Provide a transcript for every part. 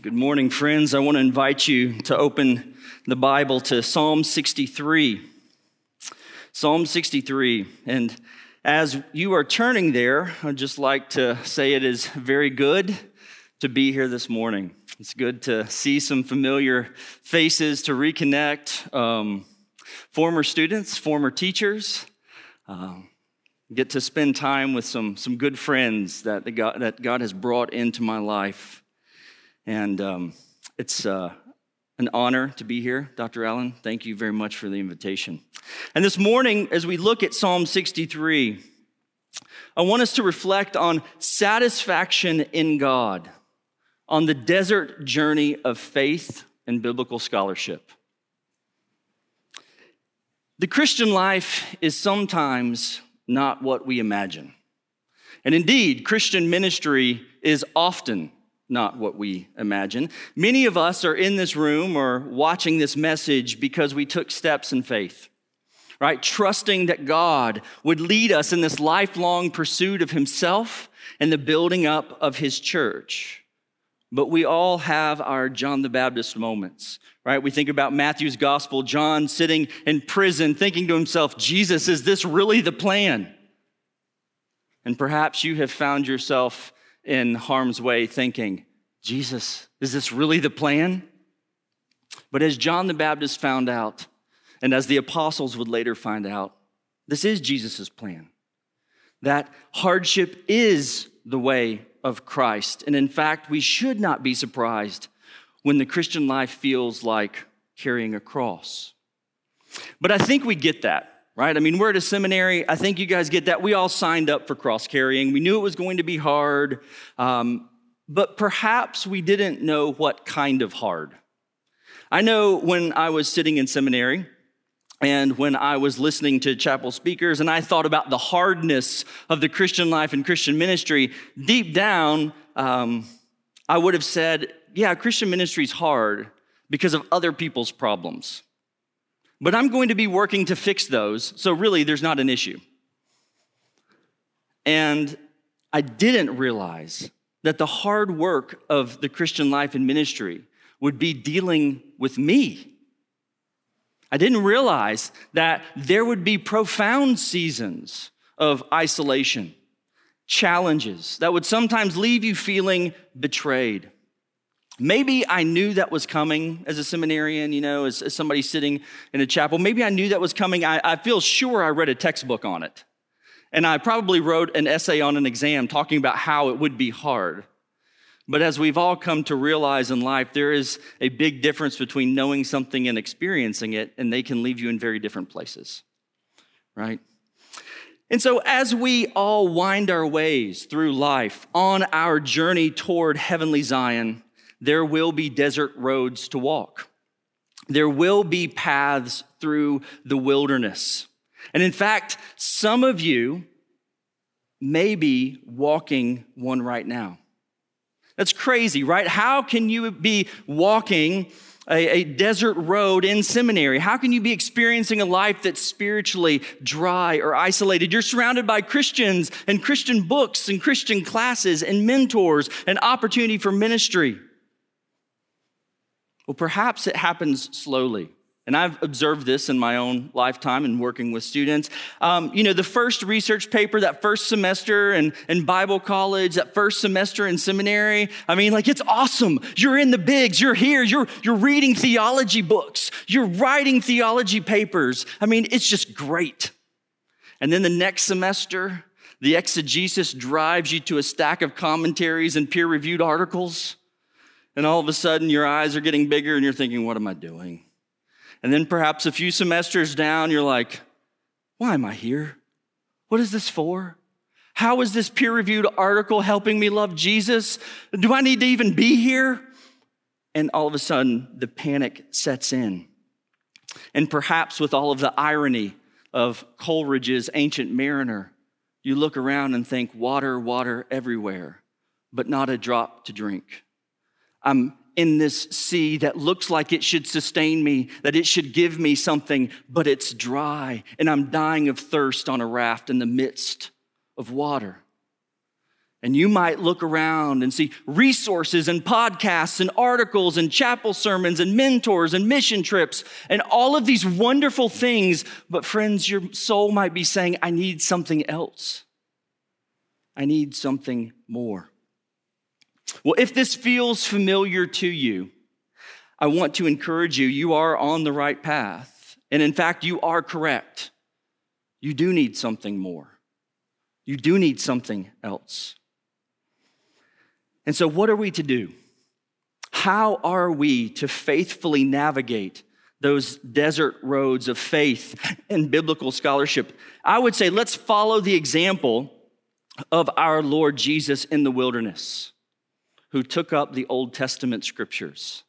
Good morning, friends. I want to invite you to open the Bible to Psalm 63. Psalm 63. And as you are turning there, I'd just like to say it is very good to be here this morning. It's good to see some familiar faces, to reconnect, um, former students, former teachers. Um, get to spend time with some, some good friends that, God, that God has brought into my life. And um, it's uh, an honor to be here, Dr. Allen. Thank you very much for the invitation. And this morning, as we look at Psalm 63, I want us to reflect on satisfaction in God, on the desert journey of faith and biblical scholarship. The Christian life is sometimes not what we imagine. And indeed, Christian ministry is often not what we imagine. Many of us are in this room or watching this message because we took steps in faith, right? Trusting that God would lead us in this lifelong pursuit of Himself and the building up of His church. But we all have our John the Baptist moments, right? We think about Matthew's gospel, John sitting in prison thinking to himself, Jesus, is this really the plan? And perhaps you have found yourself in harm's way thinking, Jesus, is this really the plan? But as John the Baptist found out, and as the apostles would later find out, this is Jesus' plan. That hardship is the way of Christ. And in fact, we should not be surprised when the Christian life feels like carrying a cross. But I think we get that right? I mean, we're at a seminary. I think you guys get that. We all signed up for cross carrying. We knew it was going to be hard, um, but perhaps we didn't know what kind of hard. I know when I was sitting in seminary, and when I was listening to chapel speakers and I thought about the hardness of the Christian life and Christian ministry, deep down, um, I would have said, yeah, Christian ministry is hard because of other people's problems. But I'm going to be working to fix those, so really there's not an issue. And I didn't realize that the hard work of the Christian life and ministry would be dealing with me. I didn't realize that there would be profound seasons of isolation, challenges that would sometimes leave you feeling betrayed. Maybe I knew that was coming as a seminarian, you know, as, as somebody sitting in a chapel. Maybe I knew that was coming. I, I feel sure I read a textbook on it. And I probably wrote an essay on an exam talking about how it would be hard. But as we've all come to realize in life, there is a big difference between knowing something and experiencing it, and they can leave you in very different places, right? And so, as we all wind our ways through life on our journey toward heavenly Zion, there will be desert roads to walk. There will be paths through the wilderness. And in fact, some of you may be walking one right now. That's crazy, right? How can you be walking a, a, desert road in seminary? How can you be experiencing a life that's spiritually dry or isolated? You're surrounded by Christians and Christian books and Christian classes and mentors and opportunity for ministry. Well, perhaps it happens slowly. And I've observed this in my own lifetime and working with students. Um, you know, the first research paper, that first semester in, in Bible college, that first semester in seminary, I mean, like, it's awesome. You're in the bigs, you're here, you're, you're reading theology books, you're writing theology papers. I mean, it's just great. And then the next semester, the exegesis drives you to a stack of commentaries and peer reviewed articles and all of a sudden your eyes are getting bigger and you're thinking, what am I doing? And then perhaps a few semesters down, you're like, why am I here? What is this for? How is this peer reviewed article helping me love Jesus? Do I need to even be here? And all of a sudden, the panic sets in. And perhaps with all of the irony of Coleridge's Ancient Mariner, you look around and think, water, water everywhere, but not a drop to drink. I'm in this sea that looks like it should sustain me, that it should give me something, but it's dry, and I'm dying of thirst on a raft in the midst of water. And you might look around and see resources and podcasts and articles and chapel sermons and mentors and mission trips and all of these wonderful things. But, friends, your soul might be saying, I need something else. I need something more. Well, if this feels familiar to you, I want to encourage you, you are on the right path. And in fact, you are correct. You do need something more. You do need something else. And so, what are we to do? How are we to faithfully navigate those desert roads of faith and biblical scholarship? I would say let's follow the example of our Lord Jesus in the wilderness, who took up the Old Testament scriptures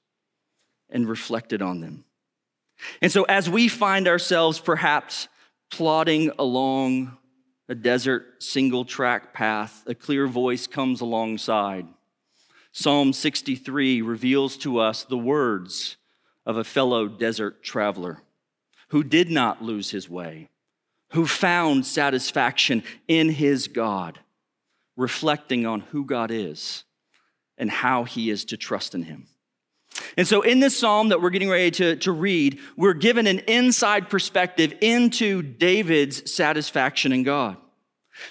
and reflected on them. And so, as we find ourselves perhaps plodding along a desert single track path, a clear voice comes alongside Psalm 63 reveals to us the words of a fellow desert traveler who did not lose his way, who found satisfaction in his God, reflecting on who God is and how he is to trust in him. And so, in this psalm that we're getting ready to, to read, we're given an inside perspective into David's satisfaction in God.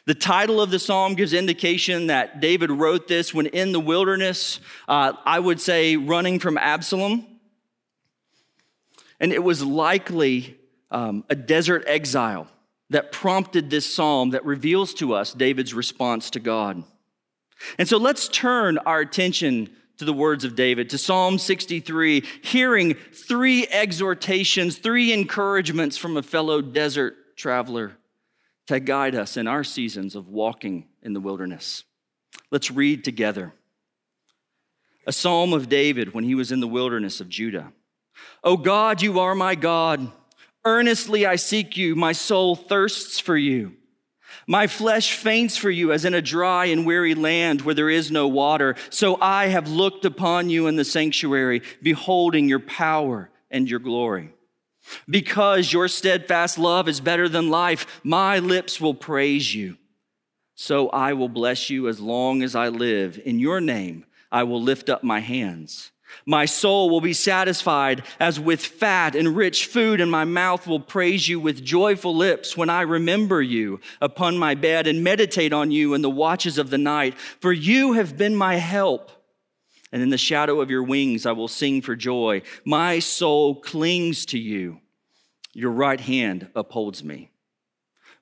The title of the psalm gives indication that David wrote this when in the wilderness, uh, I would say running from Absalom. And it was likely um, a desert exile that prompted this psalm that reveals to us David's response to God. And so let's turn our attention to the words of David, to Psalm 63, hearing three exhortations, three encouragements from a fellow desert traveler to guide us in our seasons of walking in the wilderness. Let's read together. A psalm of David when he was in the wilderness of Judah. O God, you are my God. Earnestly I seek you. My soul thirsts for you. My flesh faints for you as in a dry and weary land where there is no water. So I have looked upon you in the sanctuary, beholding your power and your glory. Because your steadfast love is better than life, my lips will praise you. So I will bless you as long as I live. In your name, I will lift up my hands. My soul will be satisfied as with fat and rich food, and my mouth will praise you with joyful lips when I remember you upon my bed and meditate on you in the watches of the night. For you have been my help and in the shadow of your wings I will sing for joy. My soul clings to you. Your right hand upholds me.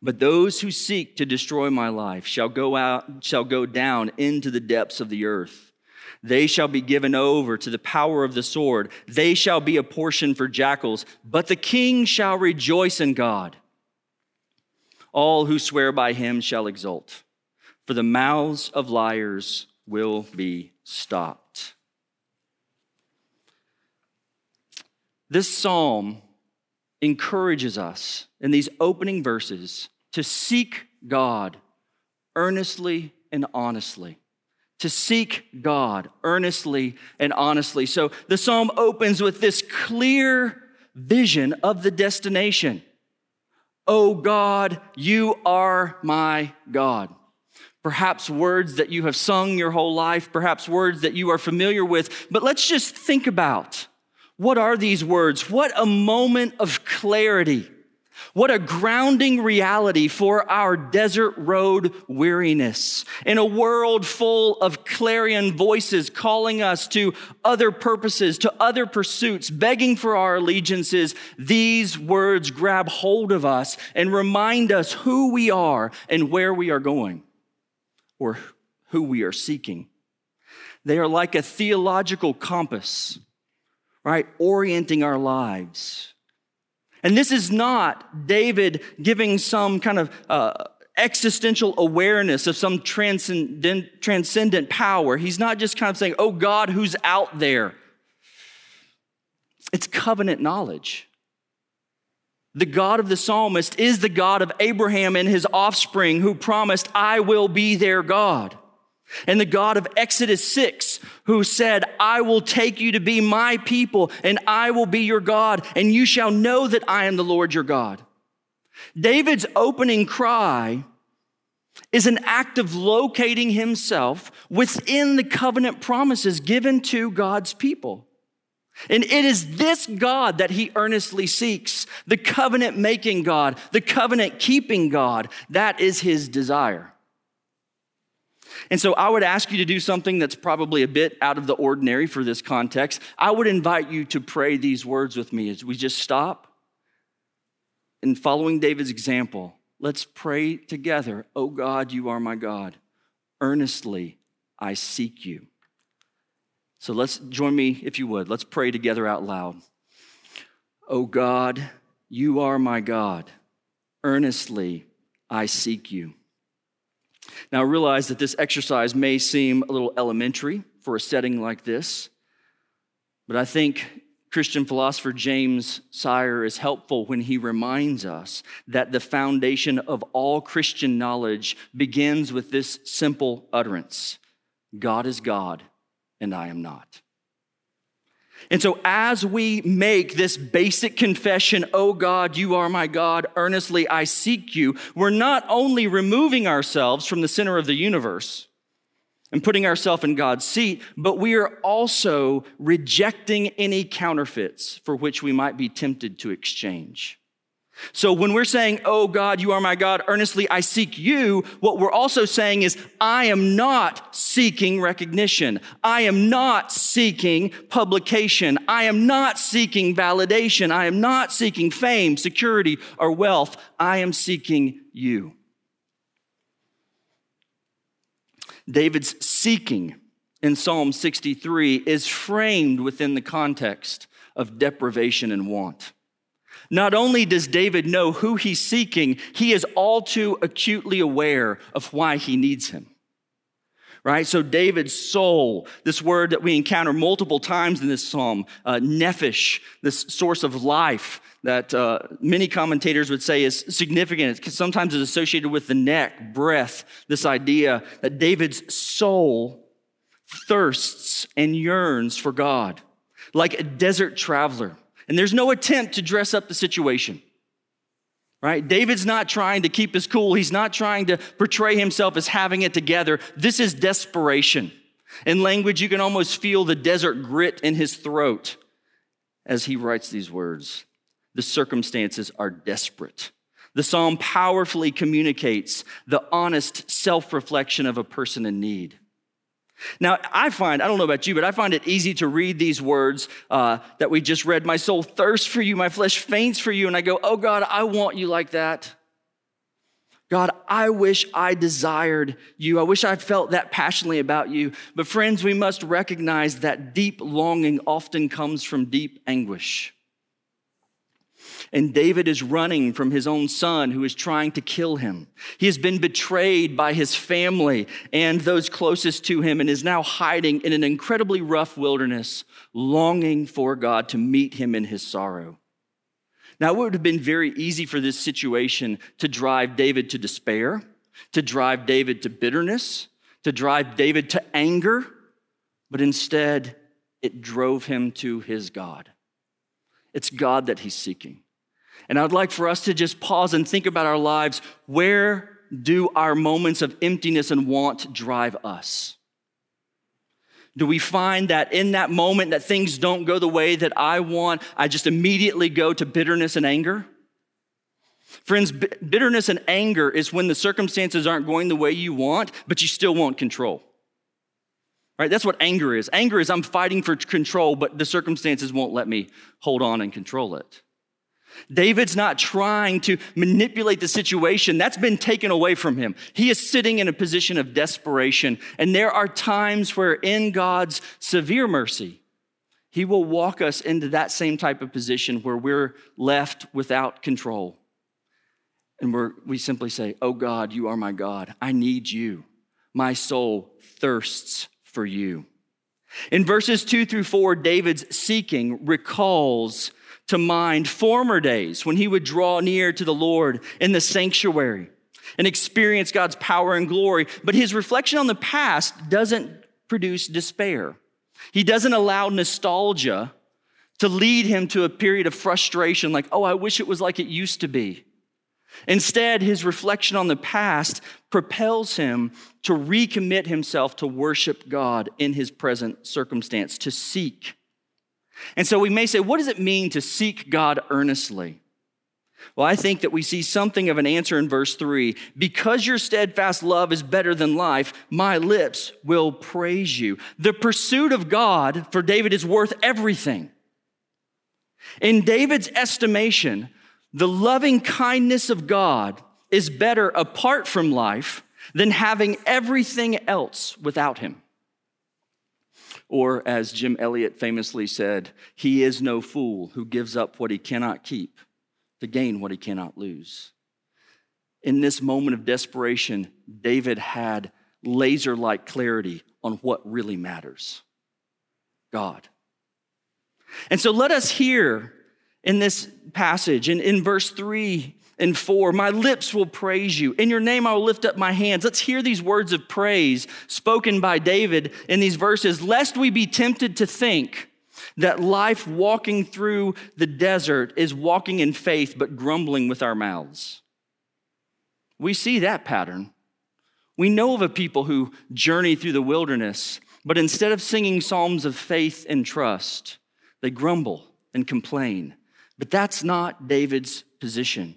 But those who seek to destroy my life shall go out, shall go down into the depths of the earth. They shall be given over to the power of the sword. They shall be a portion for jackals, but the king shall rejoice in God. All who swear by him shall exult, for the mouths of liars will be stopped. This psalm encourages us in these opening verses to seek God earnestly and honestly. To seek God earnestly and honestly. So the psalm opens with this clear vision of the destination. Oh God, you are my God. Perhaps words that you have sung your whole life, perhaps words that you are familiar with, but let's just think about what are these words? What a moment of clarity. What a grounding reality for our desert road weariness. In a world full of clarion voices calling us to other purposes, to other pursuits, begging for our allegiances, these words grab hold of us and remind us who we are and where we are going or who we are seeking. They are like a theological compass right? Orienting our lives. And this is not David giving some kind of uh, existential awareness of some transcendent, transcendent power. He's not just kind of saying, oh God, who's out there? It's covenant knowledge. The God of the psalmist is the God of Abraham and his offspring who promised, I will be their God. And the God of Exodus 6, who said, I will take you to be my people, and I will be your God, and you shall know that I am the Lord your God. David's opening cry is an act of locating himself within the covenant promises given to God's people. And it is this God that he earnestly seeks the covenant making God, the covenant keeping God. That is his desire. And so I would ask you to do something that's probably a bit out of the ordinary for this context. I would invite you to pray these words with me as we just stop and following David's example. Let's pray together. Oh God, you are my God. Earnestly I seek you. So let's join me, if you would. Let's pray together out loud. Oh God, you are my God. Earnestly I seek you. Now, I realize that this exercise may seem a little elementary for a setting like this, but I think Christian philosopher James Sire is helpful when he reminds us that the foundation of all Christian knowledge begins with this simple utterance God is God, and I am not. And so, as we make this basic confession, Oh God, you are my God, earnestly I seek you, we're not only removing ourselves from the center of the universe and putting ourselves in God's seat, but we are also rejecting any counterfeits for which we might be tempted to exchange. So when we're saying, Oh God, you are my God, earnestly I seek you, what we're also saying is, I am not seeking recognition. I am not seeking publication. I am not seeking validation. I am not seeking fame, security, or wealth. I am seeking you. David's seeking in Psalm 63 is framed within the context of deprivation and want. Not only does David know who he's seeking, he is all too acutely aware of why he needs him. Right? So, David's soul, this word that we encounter multiple times in this psalm, uh, nephesh, this source of life that uh, many commentators would say is significant. It's sometimes it's associated with the neck, breath, this idea that David's soul thirsts and yearns for God, like a desert traveler and there's no attempt to dress up the situation. Right? David's not trying to keep his cool. He's not trying to portray himself as having it together. This is desperation. In language, you can almost feel the desert grit in his throat as he writes these words. The circumstances are desperate. The psalm powerfully communicates the honest self reflection of a person in need. Now, I find, I don't know about you, but I find it easy to read these words uh, that we just read. My soul thirsts for you, my flesh faints for you. And I go, oh God, I want you like that. God, I wish I desired you. I wish I felt that passionately about you. But friends, we must recognize that deep longing often comes from deep anguish. And David is running from his own son who is trying to kill him. He has been betrayed by his family and those closest to him and is now hiding in an incredibly rough wilderness, longing for God to meet him in his sorrow. Now, it would have been very easy for this situation to drive David to despair, to drive David to bitterness, to drive David to anger, but instead, it drove him to his God. It's God that he's seeking. And I'd like for us to just pause and think about our lives. Where do our moments of emptiness and want drive us? Do we find that in that moment that things don't go the way that I want, I just immediately go to bitterness and anger? Friends, bitterness and anger is when the circumstances aren't going the way you want, but you still want control. Right? That's what anger is. Anger is I'm fighting for control, but the circumstances won't let me hold on and control it. David's not trying to manipulate the situation. That's been taken away from him. He is sitting in a position of desperation. And there are times where, in God's severe mercy, He will walk us into that same type of position where we're left without control. And we we simply say, Oh God, you are my God. I need you. My soul thirsts for you. In verses two through four, David's seeking recalls to mind former days when he would draw near to the Lord in the sanctuary and experience God's power and glory. But his reflection on the past doesn't produce despair. He doesn't allow nostalgia to lead him to a period of frustration like, oh, I wish it was like it used to be. Instead, his reflection on the past propels him to recommit himself to worship God in his present circumstance, to seek. And so we may say, what does it mean to seek God earnestly? Well, I think that we see something of an answer in verse 3. Because your steadfast love is better than life, my lips will praise you. The pursuit of God for David is worth everything. In David's estimation, the loving kindness of God is better apart from life than having everything else without him. Or, as Jim Elliot famously said, he is no fool who gives up what he cannot keep to gain what he cannot lose. In this moment of desperation, David had laser like clarity on what really matters God. And so let us hear in this passage, in, in verse 3 and 4, my lips will praise you. In your name I will lift up my hands. Let's hear these words of praise spoken by David in these verses, lest we be tempted to think that life walking through the desert is walking in faith but grumbling with our mouths. We see that pattern. We know of a people who journey through the wilderness, but instead of singing psalms of faith and trust, they grumble and complain. But that's not David's position.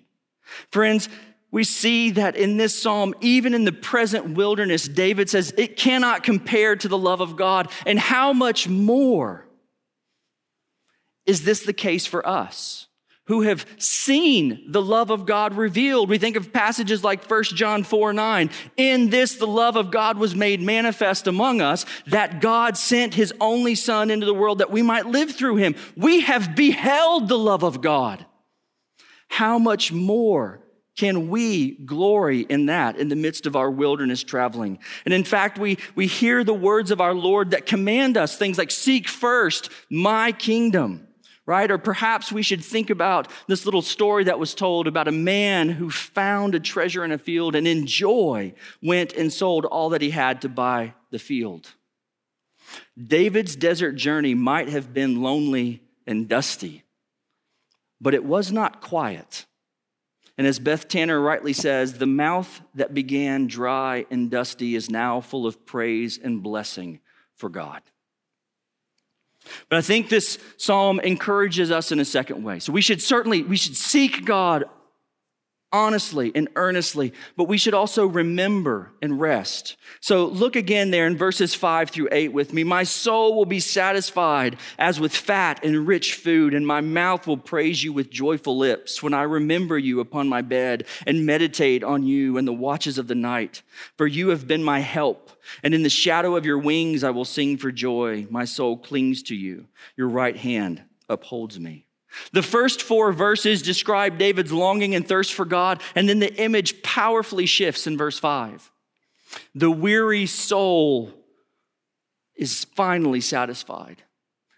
Friends, we see that in this psalm, even in the present wilderness, David says it cannot compare to the love of God. And how much more is this the case for us? Who have seen the love of God revealed. We think of passages like 1 John 4 9. In this, the love of God was made manifest among us, that God sent his only Son into the world that we might live through him. We have beheld the love of God. How much more can we glory in that in the midst of our wilderness traveling? And in fact, we, we hear the words of our Lord that command us things like seek first my kingdom right? Or perhaps we should think about this little story that was told about a man who found a treasure in a field and in joy went and sold all that he had to buy the field. David's desert journey might have been lonely and dusty, but it was not quiet. And as Beth Tanner rightly says, the mouth that began dry and dusty is now full of praise and blessing for God. But I think this psalm encourages us in a second way. So we should certainly we should seek God honestly and earnestly, but we should also remember and rest. So look again there in verses 5 through 8 with me. My soul will be satisfied as with fat and rich food, and my mouth will praise you with joyful lips when I remember you upon my bed and meditate on you in the watches of the night. For you have been my help, and in the shadow of your wings I will sing for joy. My soul clings to you, your right hand upholds me. The first four verses describe David's longing and thirst for God, and then the image powerfully shifts in verse 5. The weary soul is finally satisfied.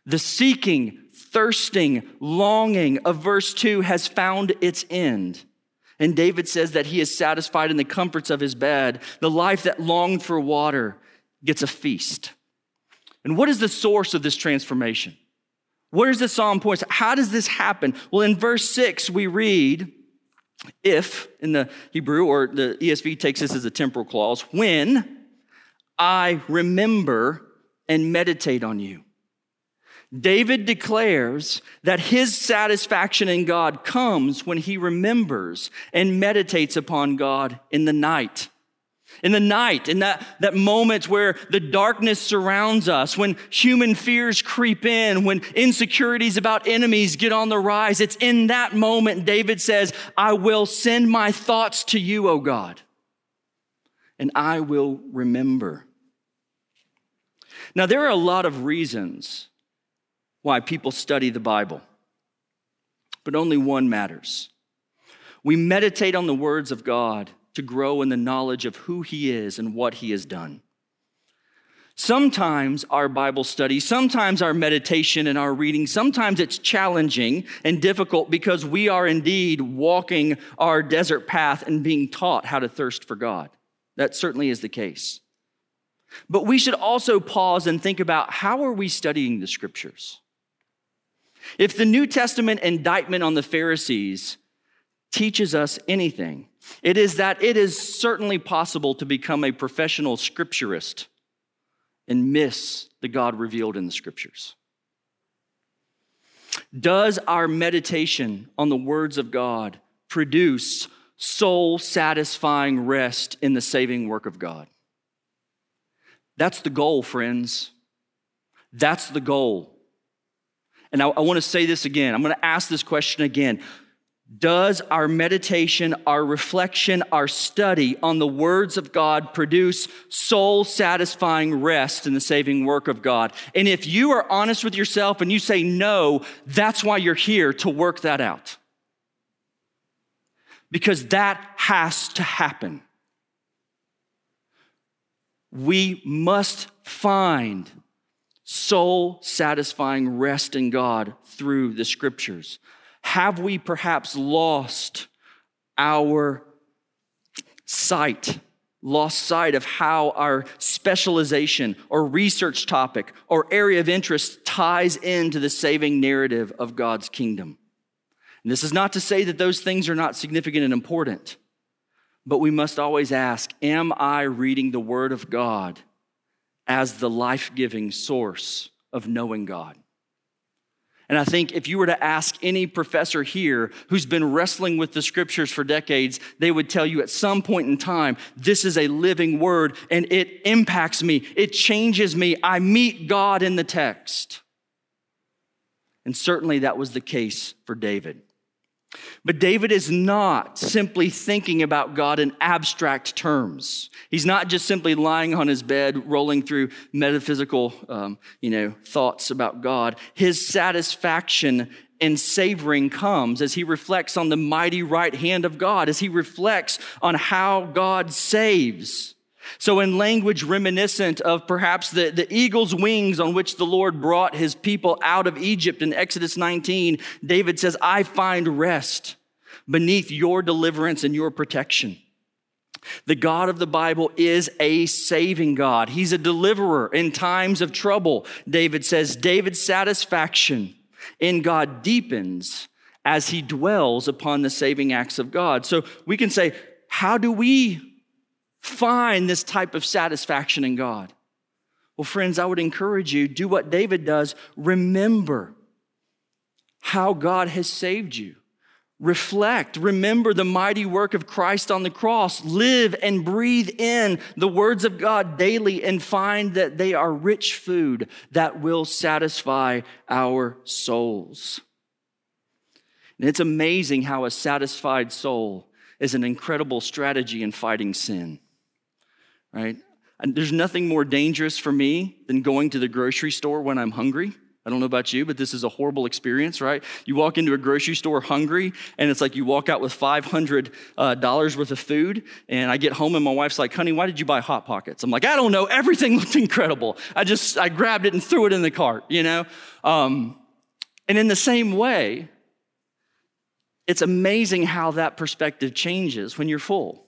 The seeking, thirsting, longing of verse 2 has found its end. And David says that he is satisfied in the comforts of his bed. The life that longed for water gets a feast. And what is the source of this transformation? Where does the psalm point? How does this happen? Well, in verse six, we read, if in the Hebrew, or the ESV takes this as a temporal clause, when I remember and meditate on you. David declares that his satisfaction in God comes when he remembers and meditates upon God in the night. In the night, in that, that moment where the darkness surrounds us, when human fears creep in, when insecurities about enemies get on the rise, it's in that moment David says, I will send my thoughts to you, O God, and I will remember. Now, there are a lot of reasons why people study the Bible, but only one matters. We meditate on the words of God to grow in the knowledge of who He is and what He has done. Sometimes our Bible study, sometimes our meditation and our reading, sometimes it's challenging and difficult because we are indeed walking our desert path and being taught how to thirst for God. That certainly is the case. But we should also pause and think about how are we studying the scriptures? If the New Testament indictment on the Pharisees teaches us anything, it is that it is certainly possible to become a professional scripturist and miss the God revealed in the scriptures. Does our meditation on the words of God produce soul satisfying rest in the saving work of God? That's the goal, friends. That's the goal. And I, I want to say this again. I'm going to ask this question again. Does our meditation, our reflection, our study on the words of God produce soul satisfying rest in the saving work of God? And if you are honest with yourself and you say no, that's why you're here to work that out. Because that has to happen. We must find soul satisfying rest in God through the scriptures. Have we perhaps lost our sight, lost sight of how our specialization or research topic or area of interest ties into the saving narrative of God's kingdom? And this is not to say that those things are not significant and important, but we must always ask Am I reading the Word of God as the life giving source of knowing God? And I think if you were to ask any professor here who's been wrestling with the scriptures for decades, they would tell you at some point in time, this is a living word and it impacts me, it changes me. I meet God in the text. And certainly that was the case for David. But David is not simply thinking about God in abstract terms. He's not just simply lying on his bed, rolling through metaphysical, um, you know, thoughts about God. His satisfaction and savoring comes as he reflects on the mighty right hand of God, as he reflects on how God saves. So, in language reminiscent of perhaps the, the eagle's wings on which the Lord brought his people out of Egypt in Exodus 19, David says, I find rest beneath your deliverance and your protection. The God of the Bible is a saving God. He's a deliverer in times of trouble. David says, David's satisfaction in God deepens as he dwells upon the saving acts of God. So we can say, how do we find this type of satisfaction in God? Well, friends, I would encourage you do what David does. Remember how God has saved you. Reflect, remember the mighty work of Christ on the cross. Live and breathe in the words of God daily and find that they are rich food that will satisfy our souls. And it's amazing how a satisfied soul is an incredible strategy in fighting sin right? And there's nothing more dangerous for me than going to the grocery store when I'm hungry. I don't know about you, but this is a horrible experience, right? You walk into a grocery store hungry, and it's like you walk out with $500 uh, worth of food. And I get home, and my wife's like, honey, why did you buy Hot Pockets? I'm like, I don't know. Everything looked incredible. I just, I grabbed it and threw it in the cart, you know? Um, and in the same way, it's amazing how that perspective changes when you're full.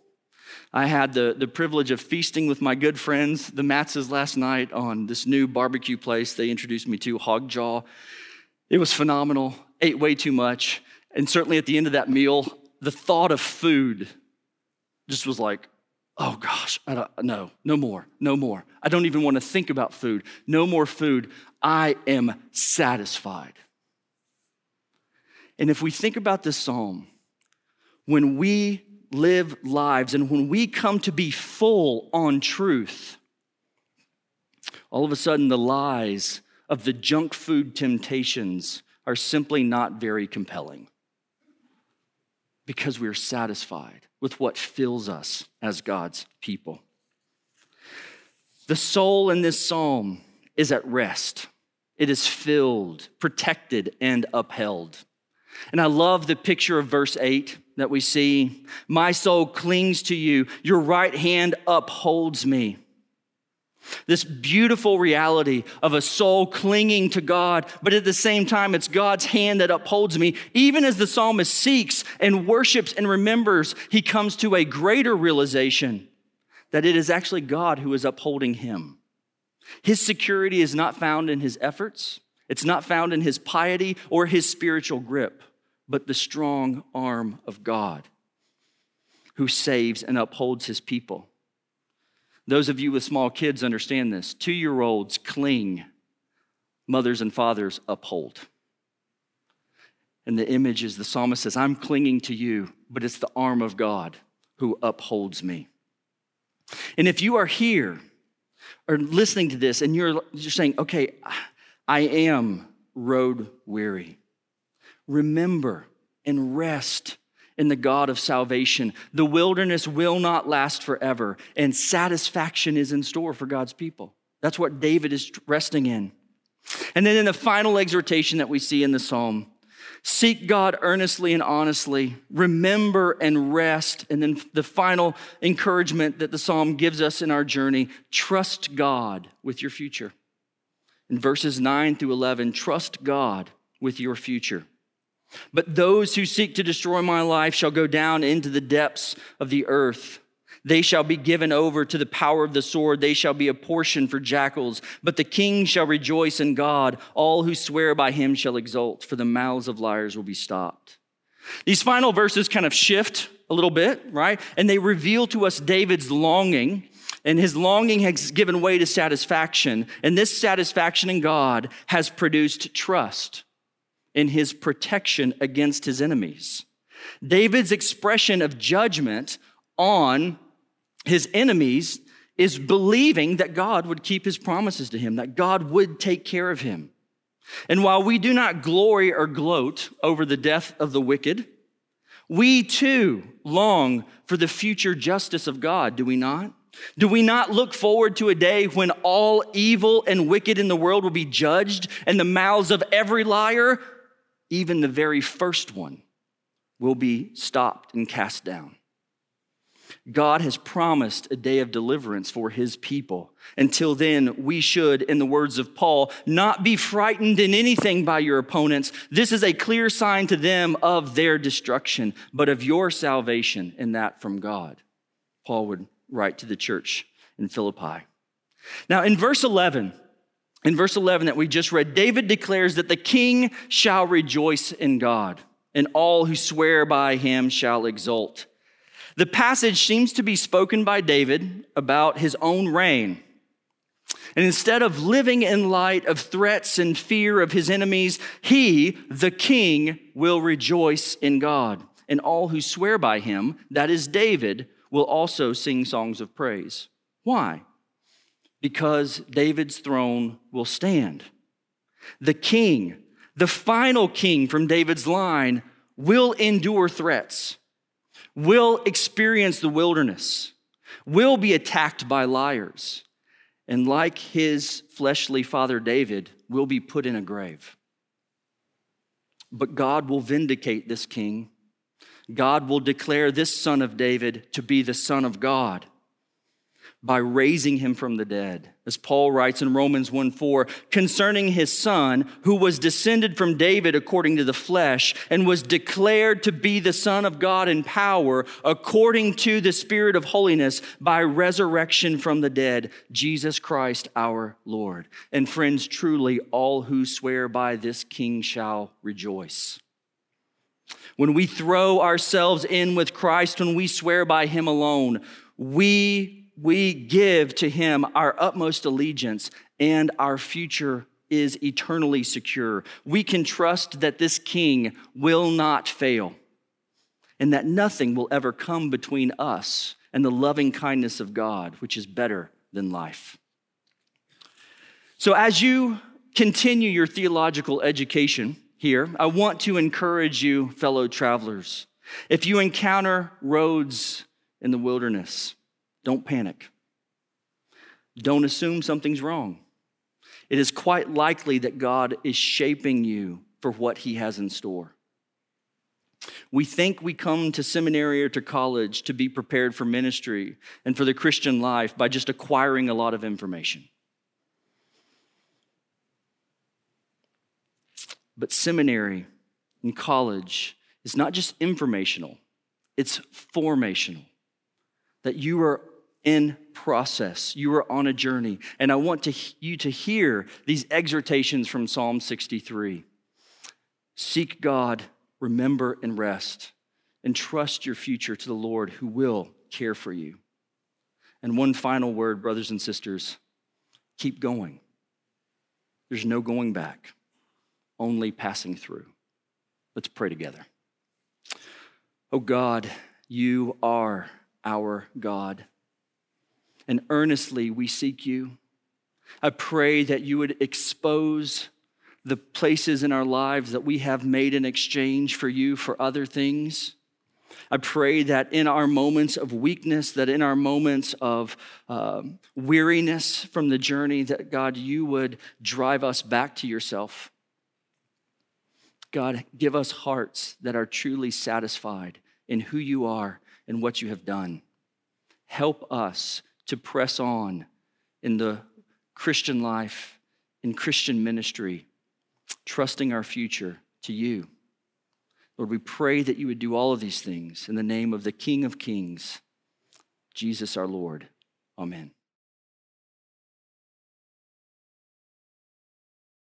I had the, the privilege of feasting with my good friends, the Matzes, last night on this new barbecue place they introduced me to, Hog Jaw. It was phenomenal, ate way too much. And certainly at the end of that meal, the thought of food just was like, oh gosh, no, no more, no more. I don't even want to think about food. No more food. I am satisfied. And if we think about this psalm, when we live lives. And when we come to be full on truth, all of a sudden the lies of the junk food temptations are simply not very compelling because we're satisfied with what fills us as God's people. The soul in this psalm is at rest. It is filled, protected, and upheld. And I love the picture of verse 8 that we see. My soul clings to you, your right hand upholds me. This beautiful reality of a soul clinging to God, but at the same time, it's God's hand that upholds me. Even as the psalmist seeks and worships and remembers, he comes to a greater realization that it is actually God who is upholding him. His security is not found in his efforts, it's not found in his piety or his spiritual grip but the strong arm of God who saves and upholds his people. Those of you with small kids understand this. Two year olds cling, mothers and fathers uphold. And the image is the psalmist says, I'm clinging to you, but it's the arm of God who upholds me. And if you are here or listening to this and you're, you're saying, okay, I am road weary, remember and rest in the God of salvation. The wilderness will not last forever, and satisfaction is in store for God's people. That's what David is resting in. And then in the final exhortation that we see in the psalm, seek God earnestly and honestly, remember and rest. And then the final encouragement that the psalm gives us in our journey trust God with your future. In verses 9 through 11, trust God with your future. But those who seek to destroy my life shall go down into the depths of the earth. They shall be given over to the power of the sword. They shall be a portion for jackals. But the king shall rejoice in God. All who swear by him shall exult, for the mouths of liars will be stopped. These final verses kind of shift a little bit, right? And they reveal to us David's longing. And his longing has given way to satisfaction. And this satisfaction in God has produced trust in his protection against his enemies. David's expression of judgment on his enemies is believing that God would keep his promises to him, that God would take care of him. And while we do not glory or gloat over the death of the wicked, we too long for the future justice of God, do we not? Do we not look forward to a day when all evil and wicked in the world will be judged and the mouths of every liar even the very first one, will be stopped and cast down. God has promised a day of deliverance for his people. Until then, we should, in the words of Paul, not be frightened in anything by your opponents. This is a clear sign to them of their destruction, but of your salvation, and that from God. Paul would write to the church in Philippi. Now, in verse 11, in verse 11 that we just read, David declares that the king shall rejoice in God, and all who swear by him shall exult. The passage seems to be spoken by David about his own reign. And instead of living in light of threats and fear of his enemies, he, the king, will rejoice in God. And all who swear by him, that is David, will also sing songs of praise. Why? Because David's throne will stand. The king, the final king from David's line, will endure threats, will experience the wilderness, will be attacked by liars, and like his fleshly father David, will be put in a grave. But God will vindicate this king. God will declare this son of David to be the son of God by raising him from the dead. As Paul writes in Romans 1 4, concerning his son, who was descended from David according to the flesh, and was declared to be the Son of God in power, according to the Spirit of holiness, by resurrection from the dead, Jesus Christ our Lord. And friends, truly, all who swear by this king shall rejoice. When we throw ourselves in with Christ, when we swear by him alone, we we give to him our utmost allegiance and our future is eternally secure. We can trust that this king will not fail and that nothing will ever come between us and the loving kindness of God, which is better than life. So, as you continue your theological education here, I want to encourage you, fellow travelers. If you encounter roads in the wilderness, don't panic. Don't assume something's wrong. It is quite likely that God is shaping you for what He has in store. We think we come to seminary or to college to be prepared for ministry and for the Christian life by just acquiring a lot of information. But seminary and college is not just informational, it's formational. That you are in process. You are on a journey. And I want to, you to hear these exhortations from Psalm 63 Seek God, remember and rest and trust your future to the Lord who will care for you. And one final word, brothers and sisters keep going. There's no going back, only passing through. Let's pray together. Oh God, you are our God, and earnestly we seek you. I pray that you would expose the places in our lives that we have made in exchange for you for other things. I pray that in our moments of weakness, that in our moments of um, weariness from the journey, that God, you would drive us back to yourself. God, give us hearts that are truly satisfied in who you are and what you have done. Help us to press on in the Christian life, in Christian ministry, trusting our future to you. Lord, we pray that you would do all of these things in the name of the King of Kings, Jesus our Lord. Amen.